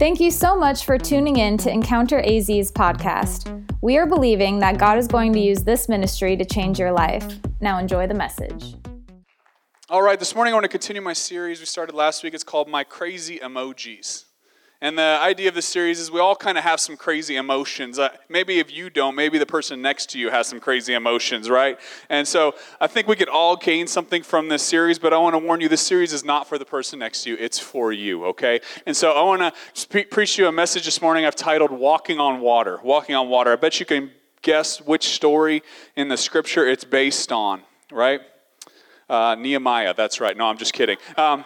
Thank you so much for tuning in to Encounter AZ's podcast. We are believing that God is going to use this ministry to change your life. Now enjoy the message. All right, this morning I want to continue my series we started last week. It's called My Crazy Emojis. And the idea of this series is we all kind of have some crazy emotions. Uh, maybe if you don't, maybe the person next to you has some crazy emotions, right? And so I think we could all gain something from this series, but I want to warn you this series is not for the person next to you, it's for you, okay? And so I want to preach you a message this morning I've titled Walking on Water. Walking on Water. I bet you can guess which story in the scripture it's based on, right? Uh, Nehemiah, that's right. No, I'm just kidding. Um,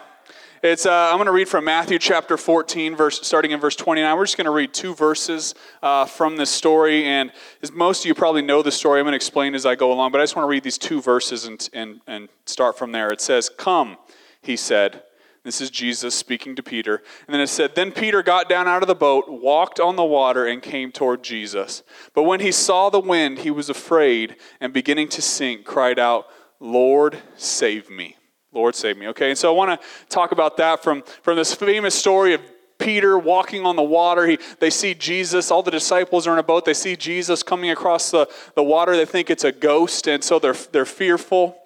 it's, uh, I'm going to read from Matthew chapter 14, verse, starting in verse 29. We're just going to read two verses uh, from this story. And as most of you probably know the story, I'm going to explain as I go along, but I just want to read these two verses and, and, and start from there. It says, Come, he said. This is Jesus speaking to Peter. And then it said, Then Peter got down out of the boat, walked on the water, and came toward Jesus. But when he saw the wind, he was afraid, and beginning to sink, cried out, Lord, save me. Lord save me. Okay, and so I want to talk about that from, from this famous story of Peter walking on the water. He, they see Jesus. All the disciples are in a boat. They see Jesus coming across the, the water. They think it's a ghost, and so they're, they're fearful.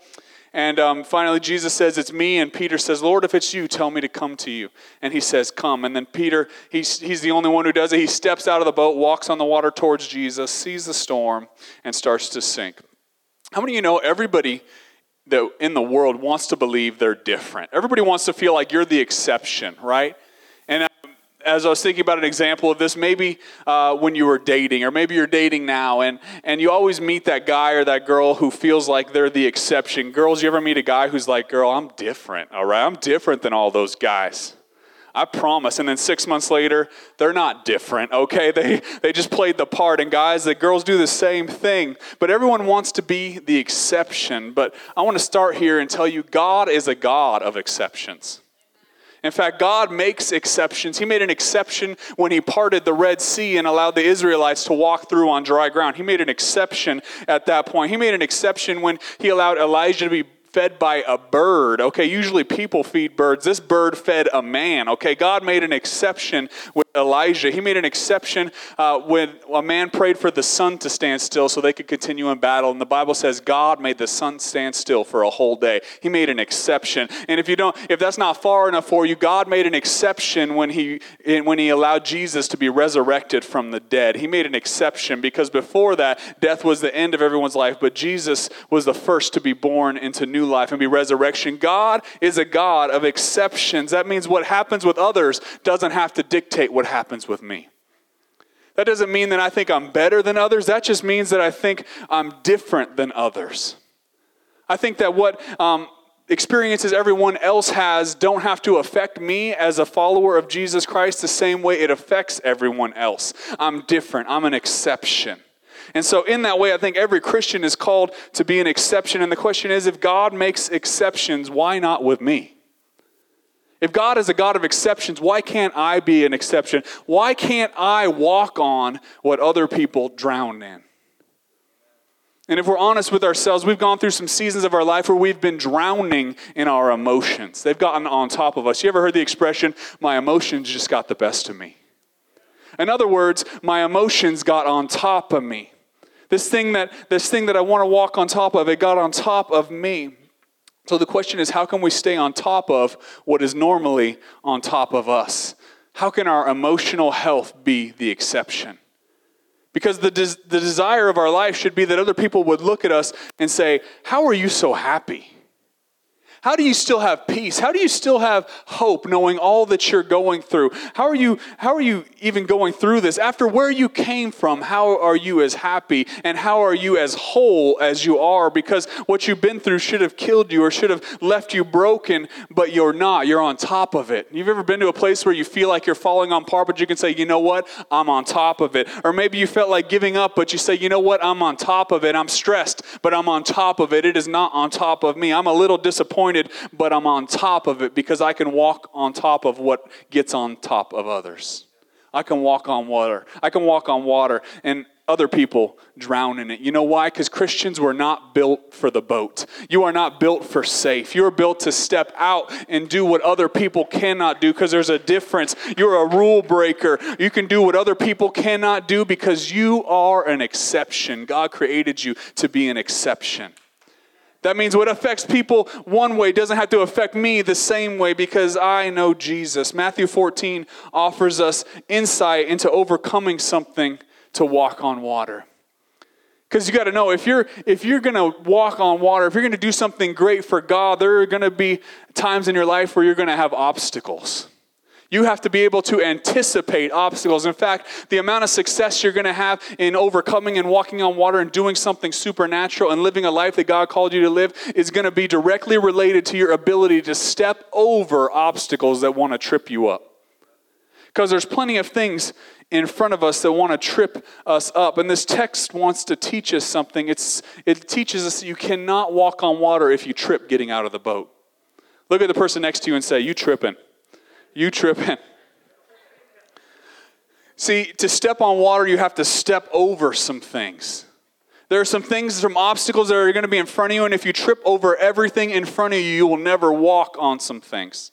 And um, finally, Jesus says, It's me. And Peter says, Lord, if it's you, tell me to come to you. And he says, Come. And then Peter, he's, he's the only one who does it. He steps out of the boat, walks on the water towards Jesus, sees the storm, and starts to sink. How many of you know everybody that in the world wants to believe they're different. Everybody wants to feel like you're the exception, right? And um, as I was thinking about an example of this, maybe uh, when you were dating, or maybe you're dating now, and, and you always meet that guy or that girl who feels like they're the exception. Girls, you ever meet a guy who's like, girl, I'm different, all right? I'm different than all those guys. I promise. And then six months later, they're not different, okay? They, they just played the part. And guys, the girls do the same thing. But everyone wants to be the exception. But I want to start here and tell you God is a God of exceptions. In fact, God makes exceptions. He made an exception when He parted the Red Sea and allowed the Israelites to walk through on dry ground. He made an exception at that point. He made an exception when He allowed Elijah to be fed by a bird. Okay, usually people feed birds. This bird fed a man. Okay, God made an exception with Elijah. He made an exception uh, when a man prayed for the sun to stand still so they could continue in battle. And the Bible says God made the sun stand still for a whole day. He made an exception. And if you don't, if that's not far enough for you, God made an exception when he when he allowed Jesus to be resurrected from the dead. He made an exception because before that, death was the end of everyone's life, but Jesus was the first to be born into new life and be resurrection. God is a God of exceptions. That means what happens with others doesn't have to dictate what happens with me. That doesn't mean that I think I'm better than others. That just means that I think I'm different than others. I think that what um, experiences everyone else has don't have to affect me as a follower of Jesus Christ the same way it affects everyone else. I'm different, I'm an exception. And so, in that way, I think every Christian is called to be an exception. And the question is if God makes exceptions, why not with me? If God is a God of exceptions, why can't I be an exception? Why can't I walk on what other people drown in? And if we're honest with ourselves, we've gone through some seasons of our life where we've been drowning in our emotions. They've gotten on top of us. You ever heard the expression, my emotions just got the best of me? In other words, my emotions got on top of me. This thing that this thing that I want to walk on top of, it got on top of me. So the question is how can we stay on top of what is normally on top of us? How can our emotional health be the exception? Because the, des- the desire of our life should be that other people would look at us and say, How are you so happy? How do you still have peace? How do you still have hope knowing all that you're going through? How are you how are you even going through this? After where you came from, how are you as happy and how are you as whole as you are because what you've been through should have killed you or should have left you broken, but you're not. You're on top of it. You've ever been to a place where you feel like you're falling on par but you can say, "You know what? I'm on top of it." Or maybe you felt like giving up but you say, "You know what? I'm on top of it. I'm stressed, but I'm on top of it. It is not on top of me. I'm a little disappointed disappointed, but I'm on top of it because I can walk on top of what gets on top of others. I can walk on water. I can walk on water. And other people drown in it. You know why? Because Christians were not built for the boat. You are not built for safe. You're built to step out and do what other people cannot do because there's a difference. You're a rule breaker. You can do what other people cannot do because you are an exception. God created you to be an exception. That means what affects people one way doesn't have to affect me the same way because I know Jesus. Matthew 14 offers us insight into overcoming something to walk on water. Because you got to know if you're if you're going to walk on water, if you're going to do something great for God, there are going to be times in your life where you're going to have obstacles. You have to be able to anticipate obstacles. In fact, the amount of success you're going to have in overcoming and walking on water and doing something supernatural and living a life that God called you to live is going to be directly related to your ability to step over obstacles that want to trip you up. Because there's plenty of things in front of us that want to trip us up. And this text wants to teach us something. It's, it teaches us that you cannot walk on water if you trip getting out of the boat. Look at the person next to you and say, You tripping. You tripping. See, to step on water, you have to step over some things. There are some things, some obstacles that are going to be in front of you, and if you trip over everything in front of you, you will never walk on some things.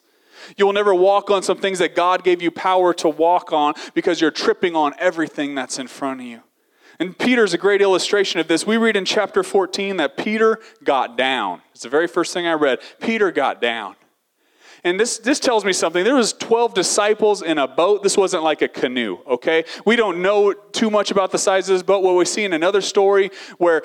You will never walk on some things that God gave you power to walk on because you're tripping on everything that's in front of you. And Peter's a great illustration of this. We read in chapter 14 that Peter got down. It's the very first thing I read. Peter got down. And this, this tells me something. There was 12 disciples in a boat. This wasn't like a canoe, okay? We don't know too much about the size of this boat. What we see in another story where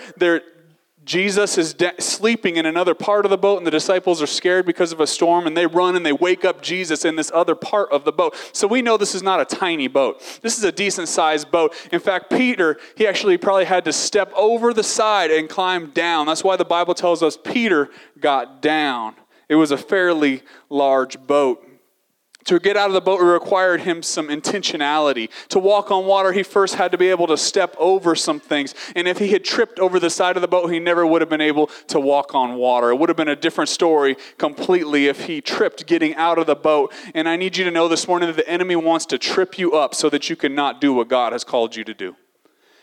Jesus is de- sleeping in another part of the boat, and the disciples are scared because of a storm, and they run and they wake up Jesus in this other part of the boat. So we know this is not a tiny boat. This is a decent sized boat. In fact, Peter, he actually probably had to step over the side and climb down. That's why the Bible tells us Peter got down. It was a fairly large boat. To get out of the boat, required him some intentionality. To walk on water, he first had to be able to step over some things. And if he had tripped over the side of the boat, he never would have been able to walk on water. It would have been a different story completely if he tripped getting out of the boat. And I need you to know this morning that the enemy wants to trip you up so that you cannot do what God has called you to do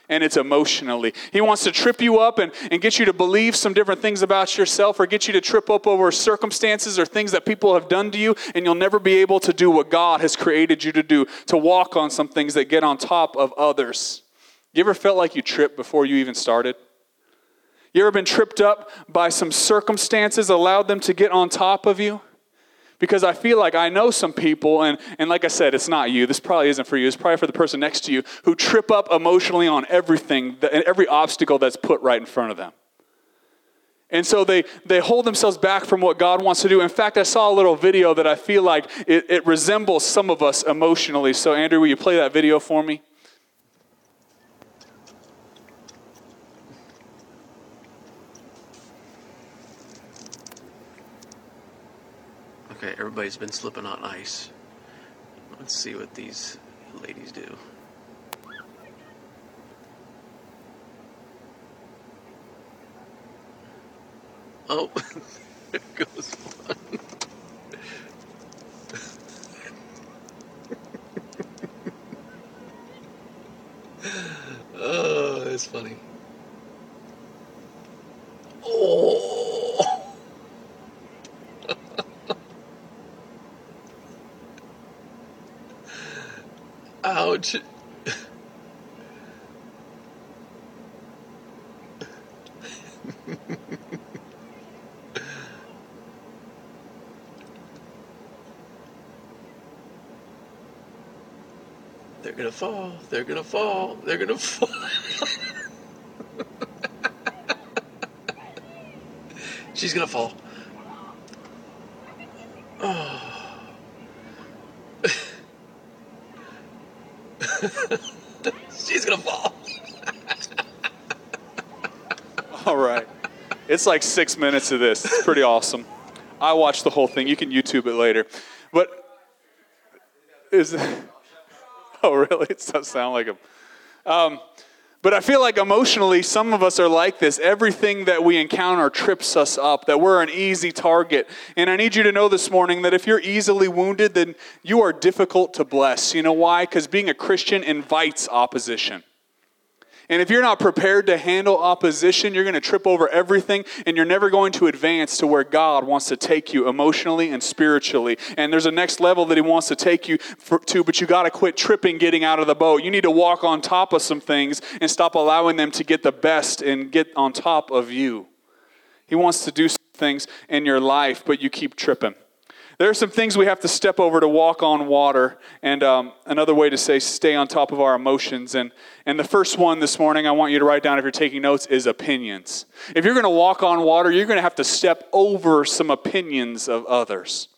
and it's emotionally. He wants to trip you up and, and get you to believe some different things about yourself or get you to trip up over circumstances or things that people have done to you, and you'll never be able to do what God has created you to do, to walk on some things that get on top of others. You ever felt like you tripped before you even started? You ever been tripped up by some circumstances, allowed them to get on top of you? Because I feel like I know some people, and, and like I said, it's not you. This probably isn't for you. It's probably for the person next to you who trip up emotionally on everything, and every obstacle that's put right in front of them. And so they, they hold themselves back from what God wants to do. In fact, I saw a little video that I feel like it, it resembles some of us emotionally. So, Andrew, will you play that video for me? Okay, everybody's been slipping on ice. Let's see what these ladies do. Oh, there goes one. oh, that's funny. Oh. Ouch. They're gonna fall. They're gonna fall. They're gonna fall. She's gonna fall. She's gonna fall. All right. It's like six minutes of this. It's pretty awesome. I watched the whole thing. You can YouTube it later. But is oh really? It does sound like him. Um, but I feel like emotionally, some of us are like this. Everything that we encounter trips us up, that we're an easy target. And I need you to know this morning that if you're easily wounded, then you are difficult to bless. You know why? Because being a Christian invites opposition. And if you're not prepared to handle opposition, you're going to trip over everything and you're never going to advance to where God wants to take you emotionally and spiritually. And there's a next level that He wants to take you for, to, but you got to quit tripping getting out of the boat. You need to walk on top of some things and stop allowing them to get the best and get on top of you. He wants to do things in your life, but you keep tripping. There are some things we have to step over to walk on water, and um, another way to say stay on top of our emotions. And, and the first one this morning, I want you to write down if you're taking notes, is opinions. If you're going to walk on water, you're going to have to step over some opinions of others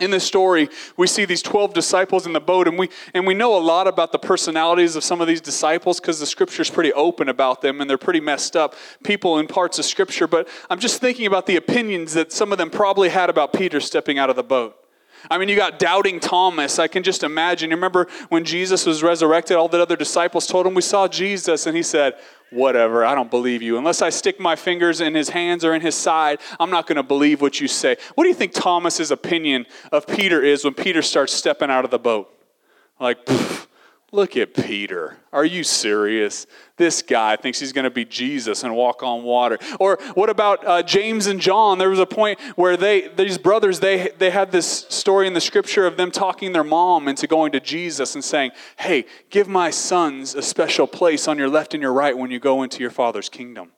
in this story we see these 12 disciples in the boat and we and we know a lot about the personalities of some of these disciples because the scripture is pretty open about them and they're pretty messed up people in parts of scripture. But i'm just thinking about the opinions that some of them probably had about peter stepping out of the boat I mean, you got doubting Thomas. I can just imagine. You remember when Jesus was resurrected, all the other disciples told him, We saw Jesus. And he said, whatever, I don't believe you. Unless I stick my fingers in his hands or in his side, I'm not going to believe what you say. What do you think Thomas's opinion of Peter is when Peter starts stepping out of the boat? Like, Look at Peter. Are you serious? This guy thinks he's going to be Jesus and walk on water. Or what about uh, James and John? There was a point where they, these brothers, they, they had this story in the scripture of them talking their mom into going to Jesus and saying, Hey, give my sons a special place on your left and your right when you go into your father's kingdom.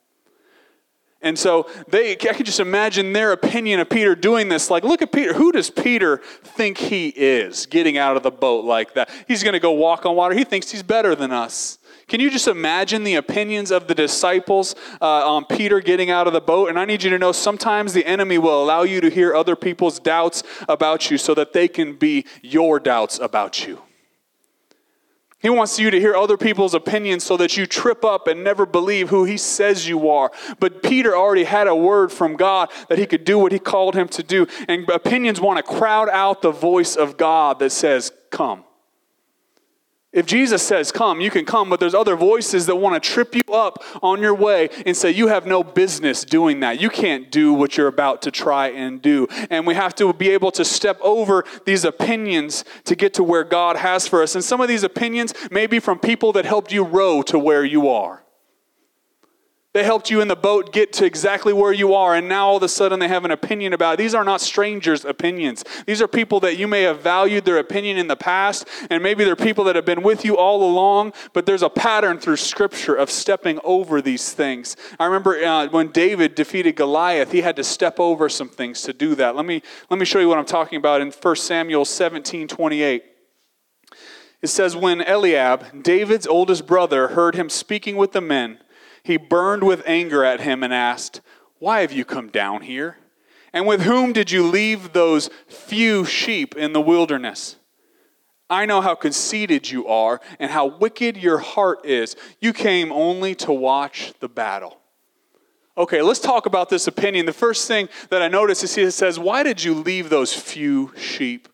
And so they, I can just imagine their opinion of Peter doing this. Like, look at Peter. Who does Peter think he is getting out of the boat like that? He's going to go walk on water. He thinks he's better than us. Can you just imagine the opinions of the disciples uh, on Peter getting out of the boat? And I need you to know sometimes the enemy will allow you to hear other people's doubts about you so that they can be your doubts about you. He wants you to hear other people's opinions so that you trip up and never believe who he says you are. But Peter already had a word from God that he could do what he called him to do. And opinions want to crowd out the voice of God that says, Come. If Jesus says, Come, you can come, but there's other voices that want to trip you up on your way and say, You have no business doing that. You can't do what you're about to try and do. And we have to be able to step over these opinions to get to where God has for us. And some of these opinions may be from people that helped you row to where you are. They helped you in the boat get to exactly where you are, and now all of a sudden they have an opinion about it. These are not strangers' opinions. These are people that you may have valued their opinion in the past, and maybe they're people that have been with you all along, but there's a pattern through Scripture of stepping over these things. I remember uh, when David defeated Goliath, he had to step over some things to do that. Let me, let me show you what I'm talking about in 1 Samuel 17 28. It says, When Eliab, David's oldest brother, heard him speaking with the men, he burned with anger at him and asked, Why have you come down here? And with whom did you leave those few sheep in the wilderness? I know how conceited you are and how wicked your heart is. You came only to watch the battle. Okay, let's talk about this opinion. The first thing that I notice is he says, Why did you leave those few sheep?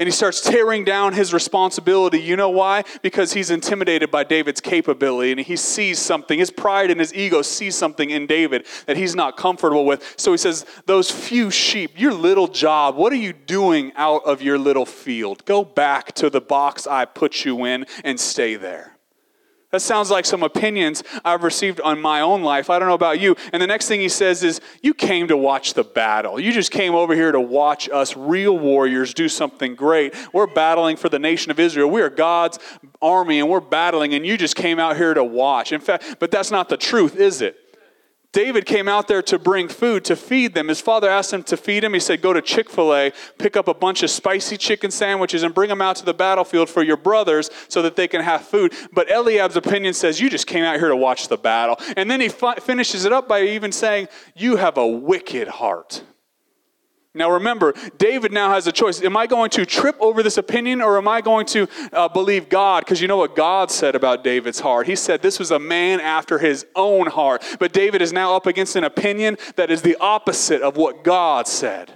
And he starts tearing down his responsibility. You know why? Because he's intimidated by David's capability and he sees something. His pride and his ego see something in David that he's not comfortable with. So he says, Those few sheep, your little job, what are you doing out of your little field? Go back to the box I put you in and stay there. That sounds like some opinions I've received on my own life. I don't know about you. And the next thing he says is, You came to watch the battle. You just came over here to watch us real warriors do something great. We're battling for the nation of Israel. We are God's army and we're battling, and you just came out here to watch. In fact, but that's not the truth, is it? David came out there to bring food, to feed them. His father asked him to feed him. He said, Go to Chick fil A, pick up a bunch of spicy chicken sandwiches, and bring them out to the battlefield for your brothers so that they can have food. But Eliab's opinion says, You just came out here to watch the battle. And then he fi- finishes it up by even saying, You have a wicked heart. Now remember, David now has a choice. Am I going to trip over this opinion or am I going to uh, believe God? Because you know what God said about David's heart. He said this was a man after his own heart. But David is now up against an opinion that is the opposite of what God said.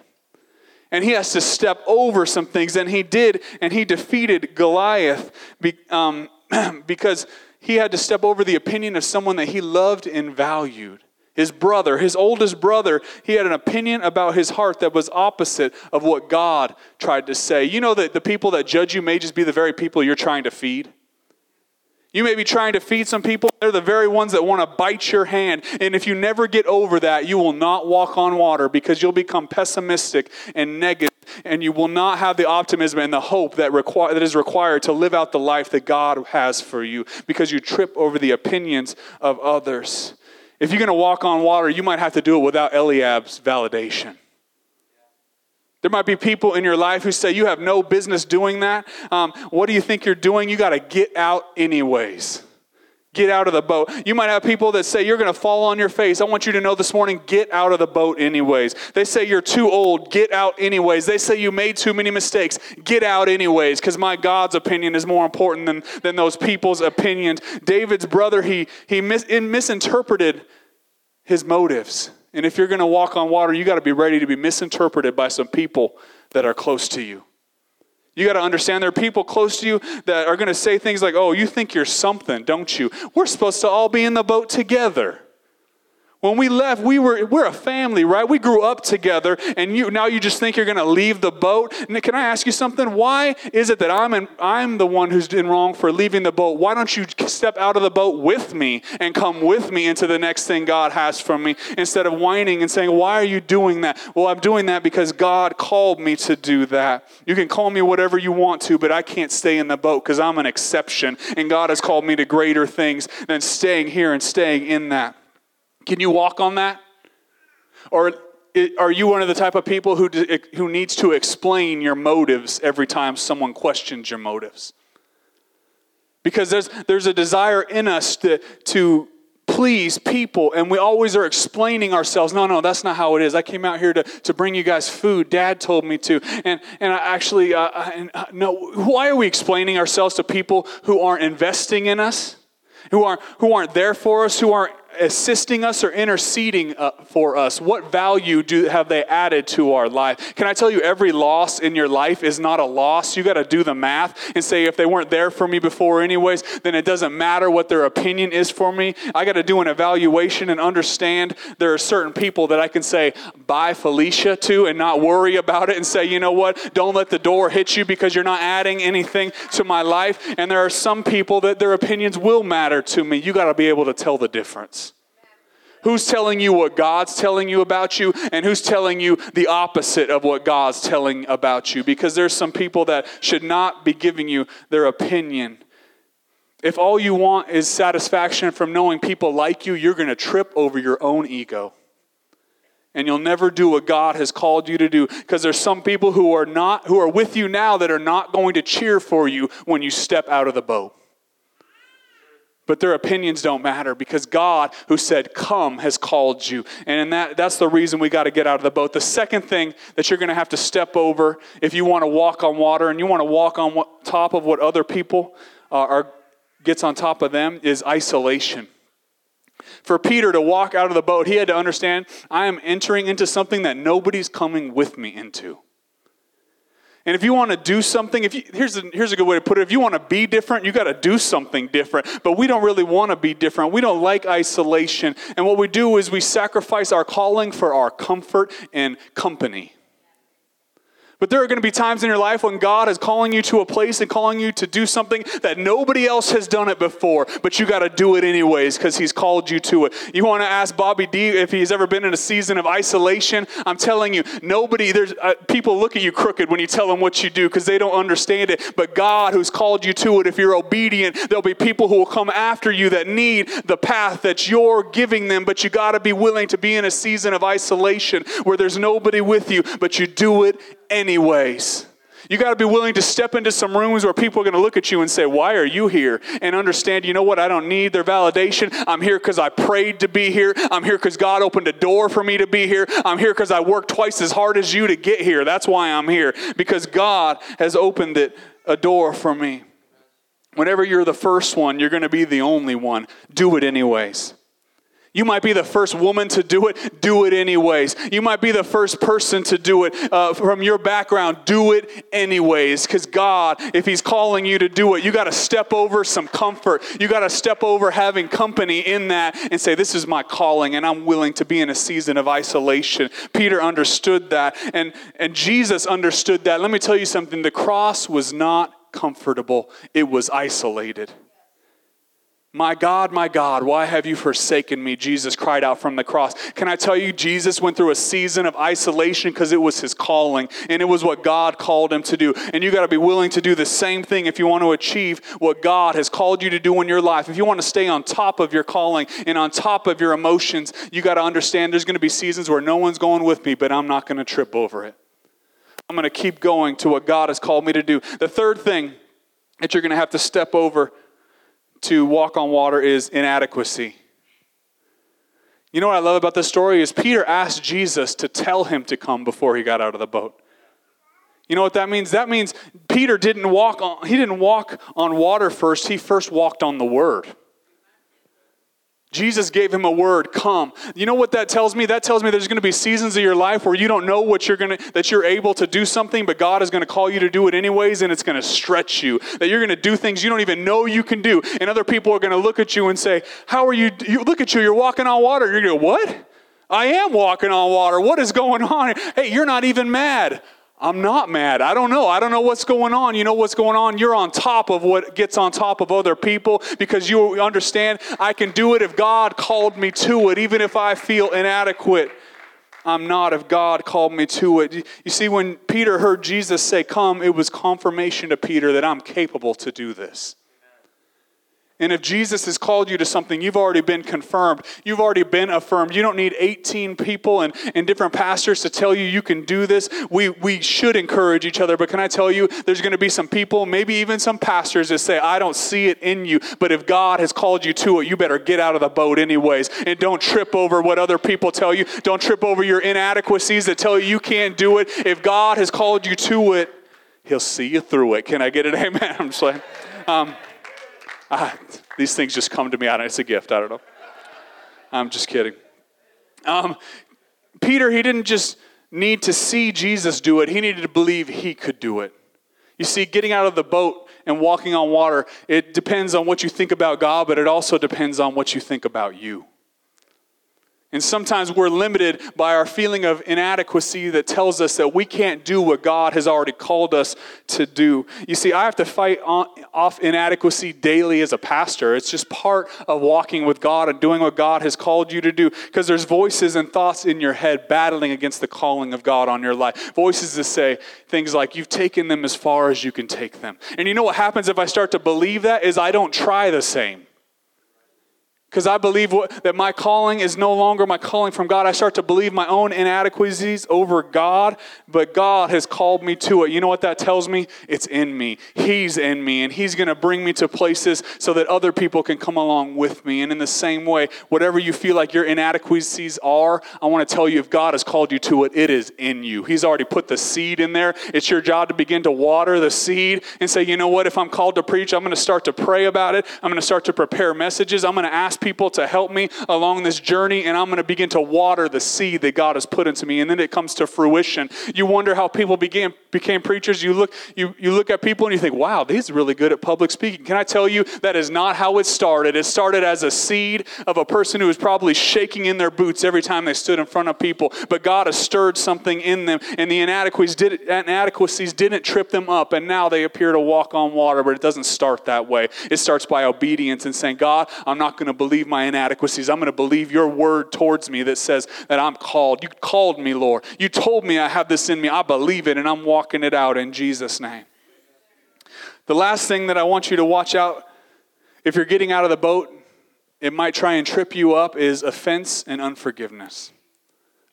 And he has to step over some things. And he did, and he defeated Goliath be, um, because he had to step over the opinion of someone that he loved and valued his brother, his oldest brother, he had an opinion about his heart that was opposite of what God tried to say. You know that the people that judge you may just be the very people you're trying to feed. You may be trying to feed some people, they're the very ones that want to bite your hand. And if you never get over that, you will not walk on water because you'll become pessimistic and negative, and you will not have the optimism and the hope that, that is required to live out the life that God has for you because you trip over the opinions of others. If you're going to walk on water, you might have to do it without Eliab's validation. There might be people in your life who say, You have no business doing that. Um, what do you think you're doing? You got to get out anyways. Get out of the boat. You might have people that say, You're going to fall on your face. I want you to know this morning, get out of the boat anyways. They say, You're too old. Get out anyways. They say, You made too many mistakes. Get out anyways, because my God's opinion is more important than, than those people's opinions. David's brother, he, he mis- misinterpreted his motives. And if you're going to walk on water, you got to be ready to be misinterpreted by some people that are close to you. You got to understand there are people close to you that are going to say things like, oh, you think you're something, don't you? We're supposed to all be in the boat together. When we left, we were we're a family, right? We grew up together, and you now you just think you're going to leave the boat. Can I ask you something? Why is it that I'm in, I'm the one who's been wrong for leaving the boat? Why don't you step out of the boat with me and come with me into the next thing God has for me instead of whining and saying, "Why are you doing that?" Well, I'm doing that because God called me to do that. You can call me whatever you want to, but I can't stay in the boat because I'm an exception, and God has called me to greater things than staying here and staying in that. Can you walk on that? Or are you one of the type of people who, who needs to explain your motives every time someone questions your motives? Because there's, there's a desire in us to, to please people, and we always are explaining ourselves. No, no, that's not how it is. I came out here to, to bring you guys food. Dad told me to. And, and I actually, uh, I, uh, no, why are we explaining ourselves to people who aren't investing in us? Who aren't, who aren't there for us, who aren't assisting us or interceding uh, for us? What value do have they added to our life? Can I tell you, every loss in your life is not a loss. You got to do the math and say, if they weren't there for me before, anyways, then it doesn't matter what their opinion is for me. I got to do an evaluation and understand there are certain people that I can say, bye, Felicia, to, and not worry about it and say, you know what? Don't let the door hit you because you're not adding anything to my life. And there are some people that their opinions will matter to me. You got to be able to tell the difference. Who's telling you what God's telling you about you, and who's telling you the opposite of what God's telling about you? Because there's some people that should not be giving you their opinion. If all you want is satisfaction from knowing people like you, you're going to trip over your own ego. And you'll never do what God has called you to do because there's some people who are not who are with you now that are not going to cheer for you when you step out of the boat but their opinions don't matter because God, who said, Come, has called you. And that, that's the reason we got to get out of the boat. The second thing that you're going to have to step over if you want to walk on water and you want to walk on what, top of what other people uh, are, gets on top of them is isolation. For Peter to walk out of the boat, he had to understand I am entering into something that nobody's coming with me into. And if you want to do something, if you, here's, a, here's a good way to put it if you want to be different, you got to do something different. But we don't really want to be different. We don't like isolation. And what we do is we sacrifice our calling for our comfort and company. But there are going to be times in your life when God is calling you to a place and calling you to do something that nobody else has done it before, but you got to do it anyways because He's called you to it. You want to ask Bobby D if he's ever been in a season of isolation? I'm telling you, nobody, there's uh, people look at you crooked when you tell them what you do because they don't understand it. But God, who's called you to it, if you're obedient, there'll be people who will come after you that need the path that you're giving them, but you got to be willing to be in a season of isolation where there's nobody with you, but you do it anyways. You got to be willing to step into some rooms where people are going to look at you and say, Why are you here? And understand, you know what? I don't need their validation. I'm here because I prayed to be here. I'm here because God opened a door for me to be here. I'm here because I worked twice as hard as you to get here. That's why I'm here, because God has opened it, a door for me. Whenever you're the first one, you're going to be the only one. Do it anyways. You might be the first woman to do it, do it anyways. You might be the first person to do it uh, from your background, do it anyways. Because God, if He's calling you to do it, you got to step over some comfort. You got to step over having company in that and say, This is my calling, and I'm willing to be in a season of isolation. Peter understood that, and, and Jesus understood that. Let me tell you something the cross was not comfortable, it was isolated. My God, my God, why have you forsaken me? Jesus cried out from the cross. Can I tell you, Jesus went through a season of isolation because it was his calling and it was what God called him to do. And you got to be willing to do the same thing if you want to achieve what God has called you to do in your life. If you want to stay on top of your calling and on top of your emotions, you got to understand there's going to be seasons where no one's going with me, but I'm not going to trip over it. I'm going to keep going to what God has called me to do. The third thing that you're going to have to step over to walk on water is inadequacy. You know what I love about this story is Peter asked Jesus to tell him to come before he got out of the boat. You know what that means? That means Peter didn't walk on he didn't walk on water first, he first walked on the word. Jesus gave him a word, come. You know what that tells me? That tells me there's going to be seasons of your life where you don't know what you're going to that you're able to do something, but God is going to call you to do it anyways and it's going to stretch you. That you're going to do things you don't even know you can do. And other people are going to look at you and say, "How are you you look at you, you're walking on water." You're going to go, "What?" I am walking on water. What is going on? Hey, you're not even mad. I'm not mad. I don't know. I don't know what's going on. You know what's going on? You're on top of what gets on top of other people because you understand I can do it if God called me to it, even if I feel inadequate. I'm not if God called me to it. You see, when Peter heard Jesus say, Come, it was confirmation to Peter that I'm capable to do this. And if Jesus has called you to something, you've already been confirmed. You've already been affirmed. You don't need 18 people and, and different pastors to tell you you can do this. We, we should encourage each other. But can I tell you, there's going to be some people, maybe even some pastors, that say, I don't see it in you. But if God has called you to it, you better get out of the boat anyways. And don't trip over what other people tell you. Don't trip over your inadequacies that tell you you can't do it. If God has called you to it, He'll see you through it. Can I get it? Amen. I'm just like, um, Ah, these things just come to me. I don't, it's a gift. I don't know. I'm just kidding. Um, Peter, he didn't just need to see Jesus do it, he needed to believe he could do it. You see, getting out of the boat and walking on water, it depends on what you think about God, but it also depends on what you think about you. And sometimes we're limited by our feeling of inadequacy that tells us that we can't do what God has already called us to do. You see, I have to fight off inadequacy daily as a pastor. It's just part of walking with God and doing what God has called you to do because there's voices and thoughts in your head battling against the calling of God on your life. Voices that say things like, You've taken them as far as you can take them. And you know what happens if I start to believe that? Is I don't try the same. Because I believe what, that my calling is no longer my calling from God. I start to believe my own inadequacies over God, but God has called me to it. You know what that tells me? It's in me. He's in me, and He's going to bring me to places so that other people can come along with me. And in the same way, whatever you feel like your inadequacies are, I want to tell you if God has called you to it, it is in you. He's already put the seed in there. It's your job to begin to water the seed and say, you know what? If I'm called to preach, I'm going to start to pray about it. I'm going to start to prepare messages. I'm going to ask people to help me along this journey, and I'm going to begin to water the seed that God has put into me. And then it comes to fruition. You wonder how people began, became preachers. You look, you, you look at people and you think, wow, he's really good at public speaking. Can I tell you that is not how it started? It started as a seed of a person who was probably shaking in their boots every time they stood in front of people. But God has stirred something in them, and the inadequacies, did, inadequacies didn't trip them up, and now they appear to walk on water, but it doesn't start that way. It starts by obedience and saying, God, I'm not going to believe my inadequacies. I'm going to believe your word towards me that says that I'm called. You called me, Lord. You told me I have this in me. I believe it, and I'm walking it out in Jesus' name. The last thing that I want you to watch out if you're getting out of the boat, it might try and trip you up, is offense and unforgiveness.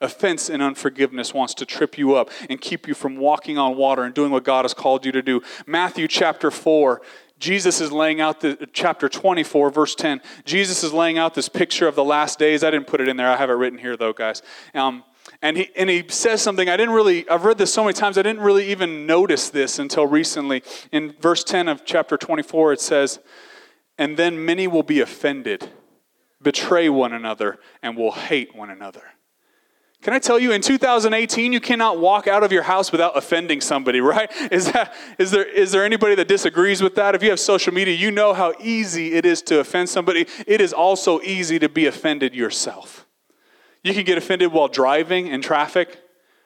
Offense and unforgiveness wants to trip you up and keep you from walking on water and doing what God has called you to do. Matthew chapter 4 Jesus is laying out the chapter 24, verse 10. Jesus is laying out this picture of the last days. I didn't put it in there. I have it written here, though, guys. Um, and he, and he says something I didn't really, I've read this so many times, I didn't really even notice this until recently. In verse 10 of chapter 24, it says, And then many will be offended, betray one another, and will hate one another. Can I tell you, in 2018, you cannot walk out of your house without offending somebody, right? Is, that, is, there, is there anybody that disagrees with that? If you have social media, you know how easy it is to offend somebody. It is also easy to be offended yourself. You can get offended while driving in traffic,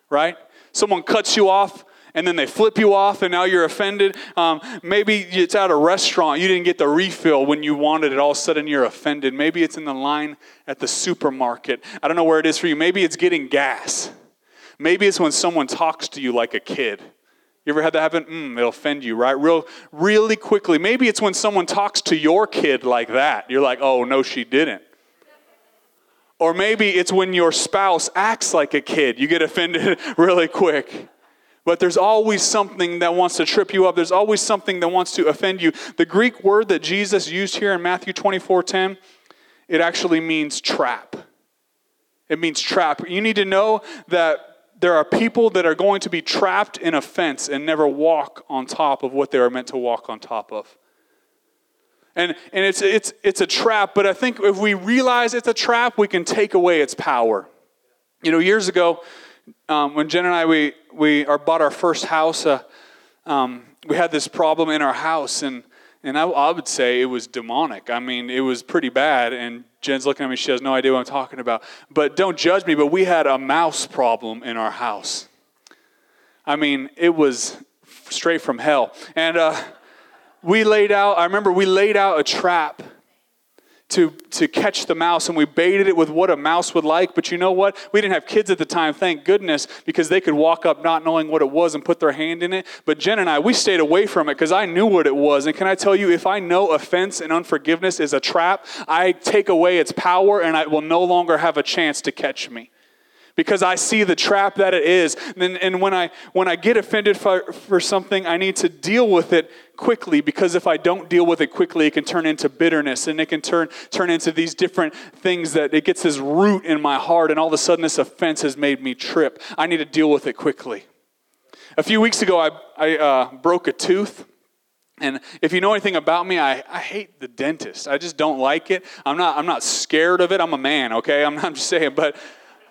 right? Someone cuts you off and then they flip you off and now you're offended. Um, maybe it's at a restaurant. You didn't get the refill when you wanted it. All of a sudden you're offended. Maybe it's in the line at the supermarket. I don't know where it is for you. Maybe it's getting gas. Maybe it's when someone talks to you like a kid. You ever had that happen? Mm, it'll offend you, right? Real, really quickly. Maybe it's when someone talks to your kid like that. You're like, oh, no, she didn't. Or maybe it's when your spouse acts like a kid. You get offended really quick. But there's always something that wants to trip you up. There's always something that wants to offend you. The Greek word that Jesus used here in Matthew 24 10, it actually means trap. It means trap. You need to know that there are people that are going to be trapped in offense and never walk on top of what they are meant to walk on top of. And, and it's, it's, it's a trap, but I think if we realize it's a trap, we can take away its power. You know, years ago, um, when Jen and I we we are, bought our first house, uh, um, we had this problem in our house, and and I, I, would say it was demonic. I mean, it was pretty bad. And Jen's looking at me; she has no idea what I'm talking about. But don't judge me. But we had a mouse problem in our house. I mean, it was straight from hell, and uh, we laid out. I remember we laid out a trap to, to catch the mouse and we baited it with what a mouse would like. But you know what? We didn't have kids at the time, thank goodness, because they could walk up not knowing what it was and put their hand in it. But Jen and I, we stayed away from it because I knew what it was. And can I tell you, if I know offense and unforgiveness is a trap, I take away its power and it will no longer have a chance to catch me because I see the trap that it is. And, and when, I, when I get offended for, for something, I need to deal with it quickly because if I don't deal with it quickly, it can turn into bitterness and it can turn, turn into these different things that it gets this root in my heart, and all of a sudden, this offense has made me trip. I need to deal with it quickly. A few weeks ago, I, I uh, broke a tooth. And if you know anything about me, I, I hate the dentist. I just don't like it. I'm not, I'm not scared of it. I'm a man, okay? I'm not just saying, but,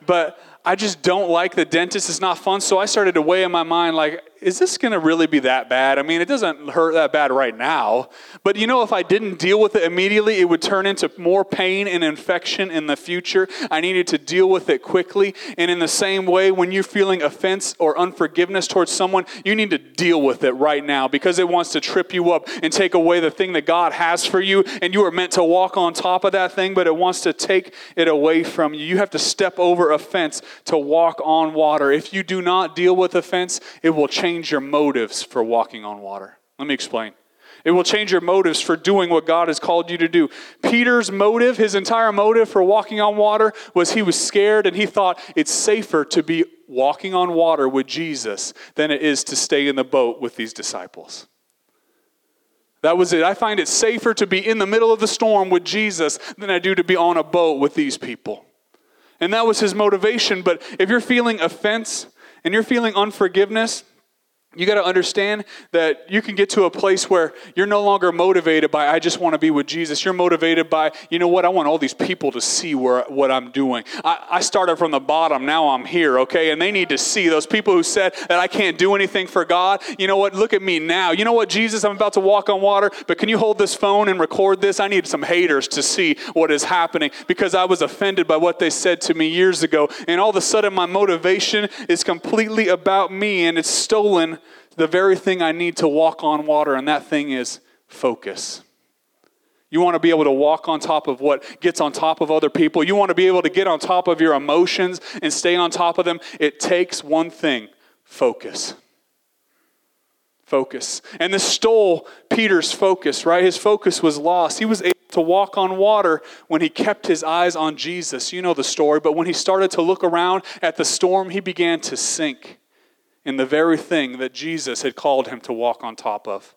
but I just don't like the dentist. It's not fun. So I started to weigh in my mind, like, is this going to really be that bad? I mean, it doesn't hurt that bad right now. But you know, if I didn't deal with it immediately, it would turn into more pain and infection in the future. I needed to deal with it quickly. And in the same way, when you're feeling offense or unforgiveness towards someone, you need to deal with it right now because it wants to trip you up and take away the thing that God has for you. And you are meant to walk on top of that thing, but it wants to take it away from you. You have to step over offense to walk on water. If you do not deal with offense, it will change change your motives for walking on water. Let me explain. It will change your motives for doing what God has called you to do. Peter's motive, his entire motive for walking on water, was he was scared and he thought it's safer to be walking on water with Jesus than it is to stay in the boat with these disciples. That was it. I find it safer to be in the middle of the storm with Jesus than I do to be on a boat with these people. And that was his motivation. But if you're feeling offense and you're feeling unforgiveness, you got to understand that you can get to a place where you're no longer motivated by i just want to be with jesus. You're motivated by you know what? I want all these people to see where, what i'm doing. I, I started from the bottom now i'm here okay? And they need to see those people who said that i can't do anything for god. You know what? Look at me now. You know what jesus? I'm about to walk on water but can you hold this phone and record this? I need some haters to see what is happening because i was offended by what they said to me years ago and all of a sudden my motivation is completely about me and it's stolen the very thing I need to walk on water, and that thing is focus. You want to be able to walk on top of what gets on top of other people. You want to be able to get on top of your emotions and stay on top of them. It takes one thing focus. Focus. And this stole Peter's focus, right? His focus was lost. He was able to walk on water when he kept his eyes on Jesus. You know the story, but when he started to look around at the storm, he began to sink in the very thing that Jesus had called him to walk on top of.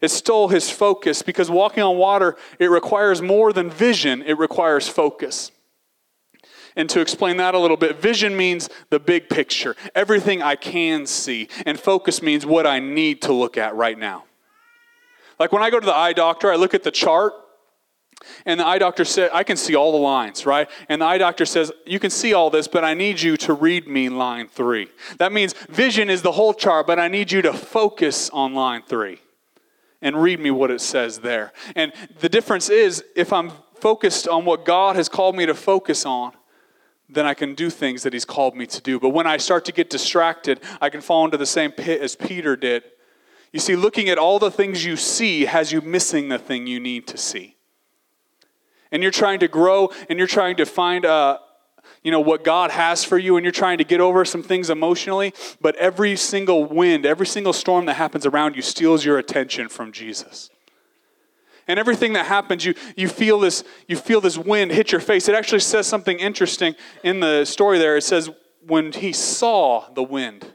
It stole his focus because walking on water, it requires more than vision, it requires focus. And to explain that a little bit, vision means the big picture, everything I can see, and focus means what I need to look at right now. Like when I go to the eye doctor, I look at the chart and the eye doctor said, I can see all the lines, right? And the eye doctor says, You can see all this, but I need you to read me line three. That means vision is the whole chart, but I need you to focus on line three and read me what it says there. And the difference is if I'm focused on what God has called me to focus on, then I can do things that He's called me to do. But when I start to get distracted, I can fall into the same pit as Peter did. You see, looking at all the things you see has you missing the thing you need to see. And you're trying to grow and you're trying to find a, you know what God has for you and you're trying to get over some things emotionally, but every single wind, every single storm that happens around you steals your attention from Jesus. And everything that happens, you, you feel this you feel this wind hit your face. It actually says something interesting in the story there. It says when he saw the wind.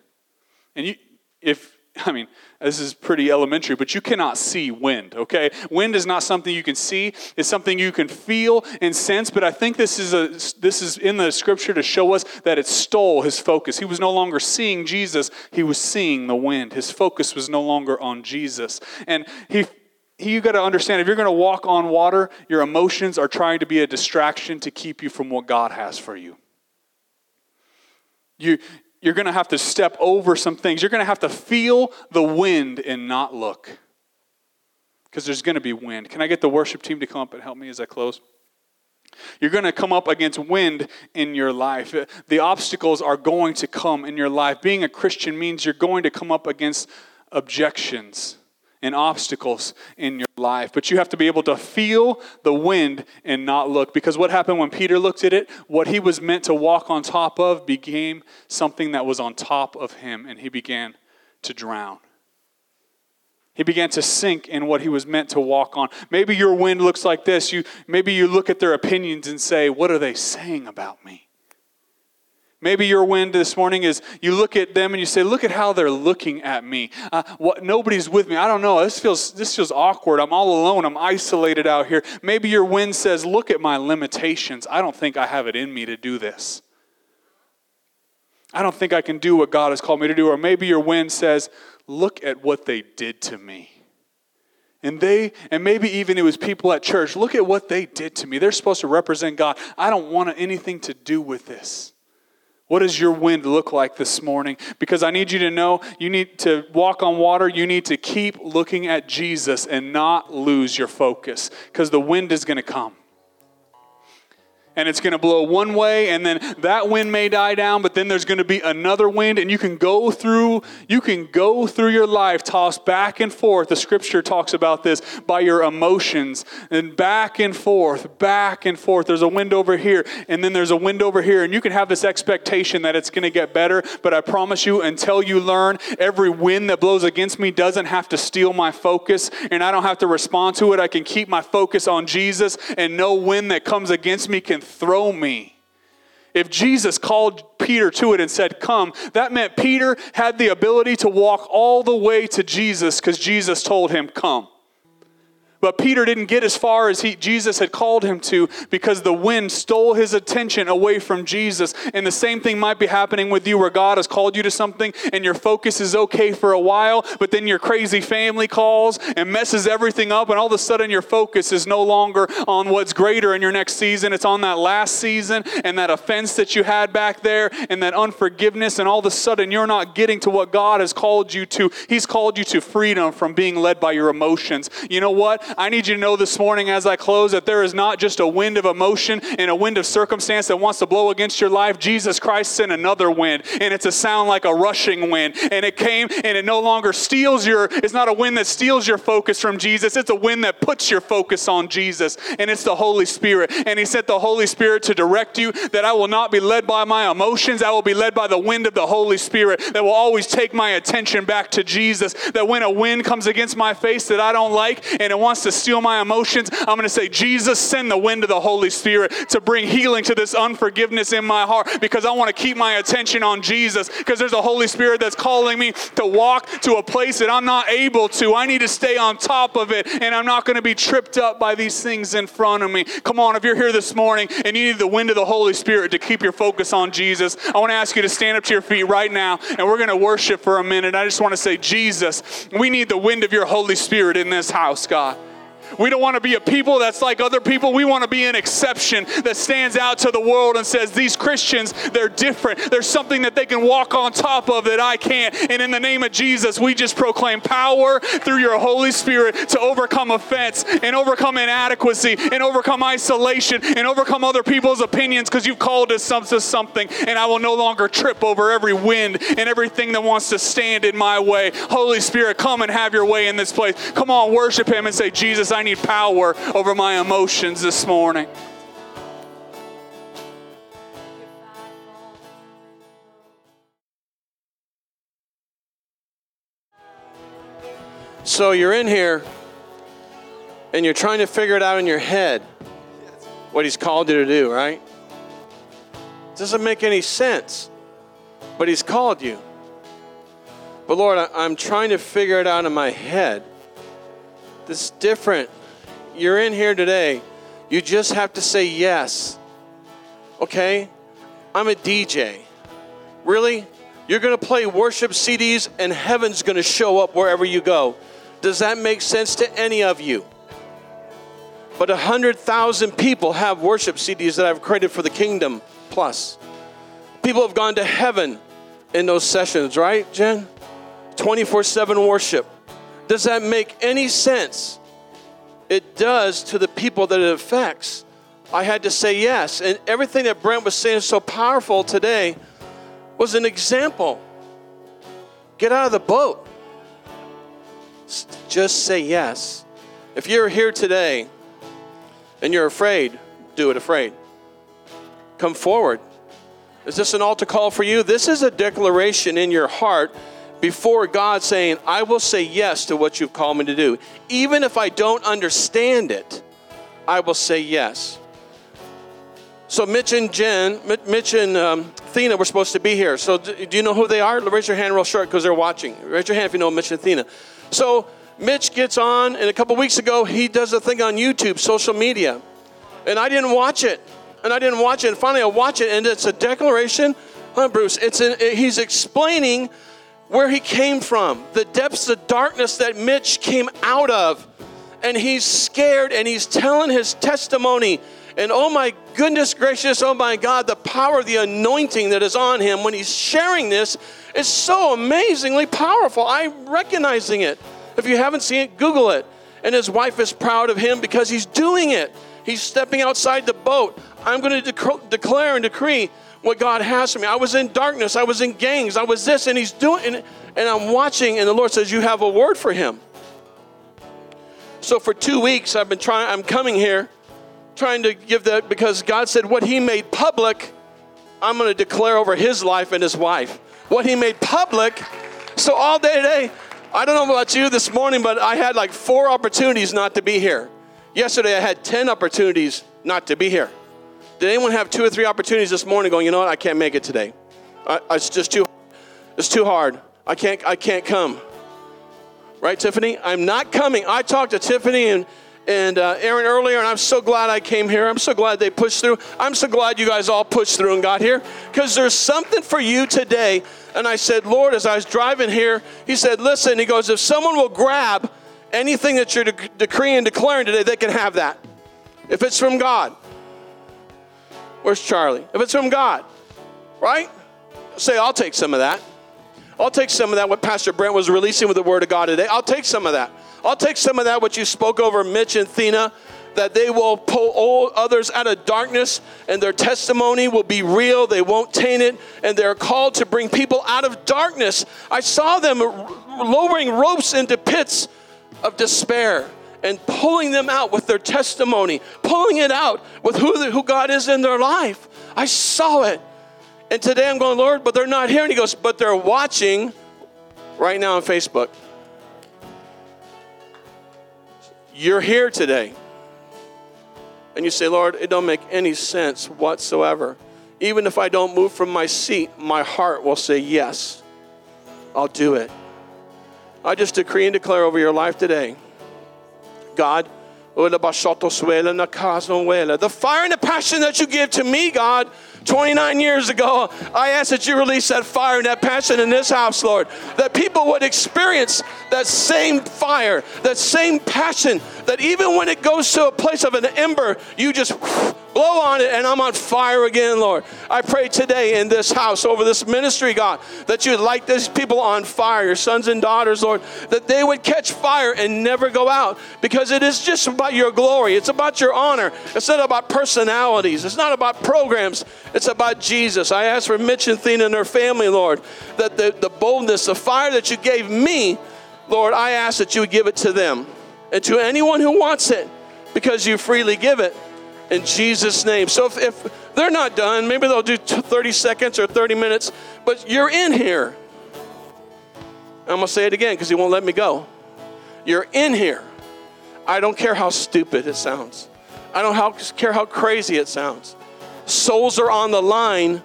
And you if I mean, this is pretty elementary, but you cannot see wind, okay? Wind is not something you can see. It's something you can feel and sense, but I think this is a this is in the scripture to show us that it stole his focus. He was no longer seeing Jesus, he was seeing the wind. His focus was no longer on Jesus. And he you got to understand if you're going to walk on water, your emotions are trying to be a distraction to keep you from what God has for you. You, you're going to have to step over some things. You're going to have to feel the wind and not look. Because there's going to be wind. Can I get the worship team to come up and help me as I close? You're going to come up against wind in your life. The obstacles are going to come in your life. Being a Christian means you're going to come up against objections and obstacles in your life. But you have to be able to feel the wind and not look. Because what happened when Peter looked at it, what he was meant to walk on top of became something that was on top of him, and he began to drown. He began to sink in what he was meant to walk on. Maybe your wind looks like this. You, maybe you look at their opinions and say, What are they saying about me? Maybe your wind this morning is you look at them and you say, "Look at how they're looking at me. Uh, what, nobody's with me. I don't know. This feels this feels awkward. I'm all alone. I'm isolated out here." Maybe your wind says, "Look at my limitations. I don't think I have it in me to do this. I don't think I can do what God has called me to do." Or maybe your wind says, "Look at what they did to me." And they, and maybe even it was people at church, look at what they did to me. They're supposed to represent God. I don't want anything to do with this. What does your wind look like this morning? Because I need you to know you need to walk on water. You need to keep looking at Jesus and not lose your focus because the wind is going to come and it's going to blow one way and then that wind may die down but then there's going to be another wind and you can go through you can go through your life tossed back and forth. The scripture talks about this by your emotions and back and forth back and forth. There's a wind over here and then there's a wind over here and you can have this expectation that it's going to get better but i promise you until you learn every wind that blows against me doesn't have to steal my focus and i don't have to respond to it. I can keep my focus on jesus and no wind that comes against me can throw me. If Jesus called Peter to it and said, Come, that meant Peter had the ability to walk all the way to Jesus because Jesus told him, Come. But Peter didn't get as far as he, Jesus had called him to because the wind stole his attention away from Jesus. And the same thing might be happening with you where God has called you to something and your focus is okay for a while, but then your crazy family calls and messes everything up, and all of a sudden your focus is no longer on what's greater in your next season. It's on that last season and that offense that you had back there and that unforgiveness, and all of a sudden you're not getting to what God has called you to. He's called you to freedom from being led by your emotions. You know what? I need you to know this morning as I close that there is not just a wind of emotion and a wind of circumstance that wants to blow against your life. Jesus Christ sent another wind, and it's a sound like a rushing wind. And it came and it no longer steals your, it's not a wind that steals your focus from Jesus. It's a wind that puts your focus on Jesus, and it's the Holy Spirit. And He sent the Holy Spirit to direct you that I will not be led by my emotions, I will be led by the wind of the Holy Spirit that will always take my attention back to Jesus. That when a wind comes against my face that I don't like and it wants to steal my emotions, I'm going to say, Jesus, send the wind of the Holy Spirit to bring healing to this unforgiveness in my heart because I want to keep my attention on Jesus because there's a Holy Spirit that's calling me to walk to a place that I'm not able to. I need to stay on top of it and I'm not going to be tripped up by these things in front of me. Come on, if you're here this morning and you need the wind of the Holy Spirit to keep your focus on Jesus, I want to ask you to stand up to your feet right now and we're going to worship for a minute. I just want to say, Jesus, we need the wind of your Holy Spirit in this house, God. We don't want to be a people that's like other people. We want to be an exception that stands out to the world and says, These Christians, they're different. There's something that they can walk on top of that I can't. And in the name of Jesus, we just proclaim power through your Holy Spirit to overcome offense and overcome inadequacy and overcome isolation and overcome other people's opinions because you've called us to something. And I will no longer trip over every wind and everything that wants to stand in my way. Holy Spirit, come and have your way in this place. Come on, worship Him and say, Jesus, I need power over my emotions this morning. So you're in here and you're trying to figure it out in your head what he's called you to do, right? Doesn't make any sense, but he's called you. But Lord, I'm trying to figure it out in my head. This is different. You're in here today. You just have to say yes. Okay? I'm a DJ. Really? You're going to play worship CDs and heaven's going to show up wherever you go. Does that make sense to any of you? But 100,000 people have worship CDs that I've created for the kingdom plus. People have gone to heaven in those sessions, right, Jen? 24 7 worship. Does that make any sense? It does to the people that it affects. I had to say yes. And everything that Brent was saying so powerful today was an example. Get out of the boat. Just say yes. If you're here today and you're afraid, do it afraid. Come forward. Is this an altar call for you? This is a declaration in your heart before God saying, I will say yes to what you've called me to do. Even if I don't understand it, I will say yes. So Mitch and Jen, Mitch and um, Thina were supposed to be here. So do you know who they are? Raise your hand real short because they're watching. Raise your hand if you know Mitch and Thina. So Mitch gets on, and a couple weeks ago, he does a thing on YouTube, social media. And I didn't watch it. And I didn't watch it. And finally, I watch it, and it's a declaration. Huh, Bruce? It's an, he's explaining where he came from, the depths of darkness that Mitch came out of. And he's scared and he's telling his testimony. And oh my goodness gracious, oh my God, the power the anointing that is on him when he's sharing this is so amazingly powerful. I'm recognizing it. If you haven't seen it, Google it. And his wife is proud of him because he's doing it. He's stepping outside the boat. I'm going to dec- declare and decree what God has for me. I was in darkness, I was in gangs, I was this, and He's doing, and, and I'm watching, and the Lord says, You have a word for him. So for two weeks, I've been trying, I'm coming here trying to give that because God said, What He made public, I'm going to declare over His life and His wife. What He made public. So all day today, I don't know about you this morning, but I had like four opportunities not to be here. Yesterday, I had 10 opportunities not to be here. Did anyone have two or three opportunities this morning going, you know what, I can't make it today? I, it's just too, it's too hard. I can't, I can't come. Right, Tiffany? I'm not coming. I talked to Tiffany and, and uh, Aaron earlier, and I'm so glad I came here. I'm so glad they pushed through. I'm so glad you guys all pushed through and got here because there's something for you today. And I said, Lord, as I was driving here, He said, Listen, He goes, if someone will grab anything that you're de- decreeing and declaring today, they can have that. If it's from God. Where's Charlie? If it's from God, right? Say, I'll take some of that. I'll take some of that, what Pastor Brent was releasing with the Word of God today. I'll take some of that. I'll take some of that, what you spoke over Mitch and Thina, that they will pull others out of darkness and their testimony will be real. They won't taint it. And they're called to bring people out of darkness. I saw them lowering ropes into pits of despair and pulling them out with their testimony, pulling it out with who, the, who God is in their life. I saw it. And today I'm going, Lord, but they're not here. And he goes, but they're watching right now on Facebook. You're here today. And you say, Lord, it don't make any sense whatsoever. Even if I don't move from my seat, my heart will say, Yes, I'll do it. I just decree and declare over your life today God. Oh, the fire and the passion that you give to me, God, 29 years ago, I ask that you release that fire and that passion in this house, Lord. That people would experience that same fire, that same passion, that even when it goes to a place of an ember, you just blow on it and I'm on fire again, Lord. I pray today in this house, over this ministry, God, that you would light these people on fire, your sons and daughters, Lord, that they would catch fire and never go out because it is just about your glory. It's about your honor. It's not about personalities. It's not about programs. It's about Jesus. I ask for Mitch and Thina and their family, Lord, that the, the boldness, the fire that you gave me, Lord, I ask that you would give it to them and to anyone who wants it because you freely give it in Jesus' name. So if, if they're not done, maybe they'll do 30 seconds or 30 minutes, but you're in here. I'm going to say it again because he won't let me go. You're in here. I don't care how stupid it sounds. I don't care how crazy it sounds. Souls are on the line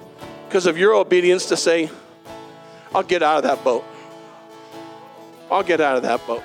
because of your obedience to say, I'll get out of that boat. I'll get out of that boat.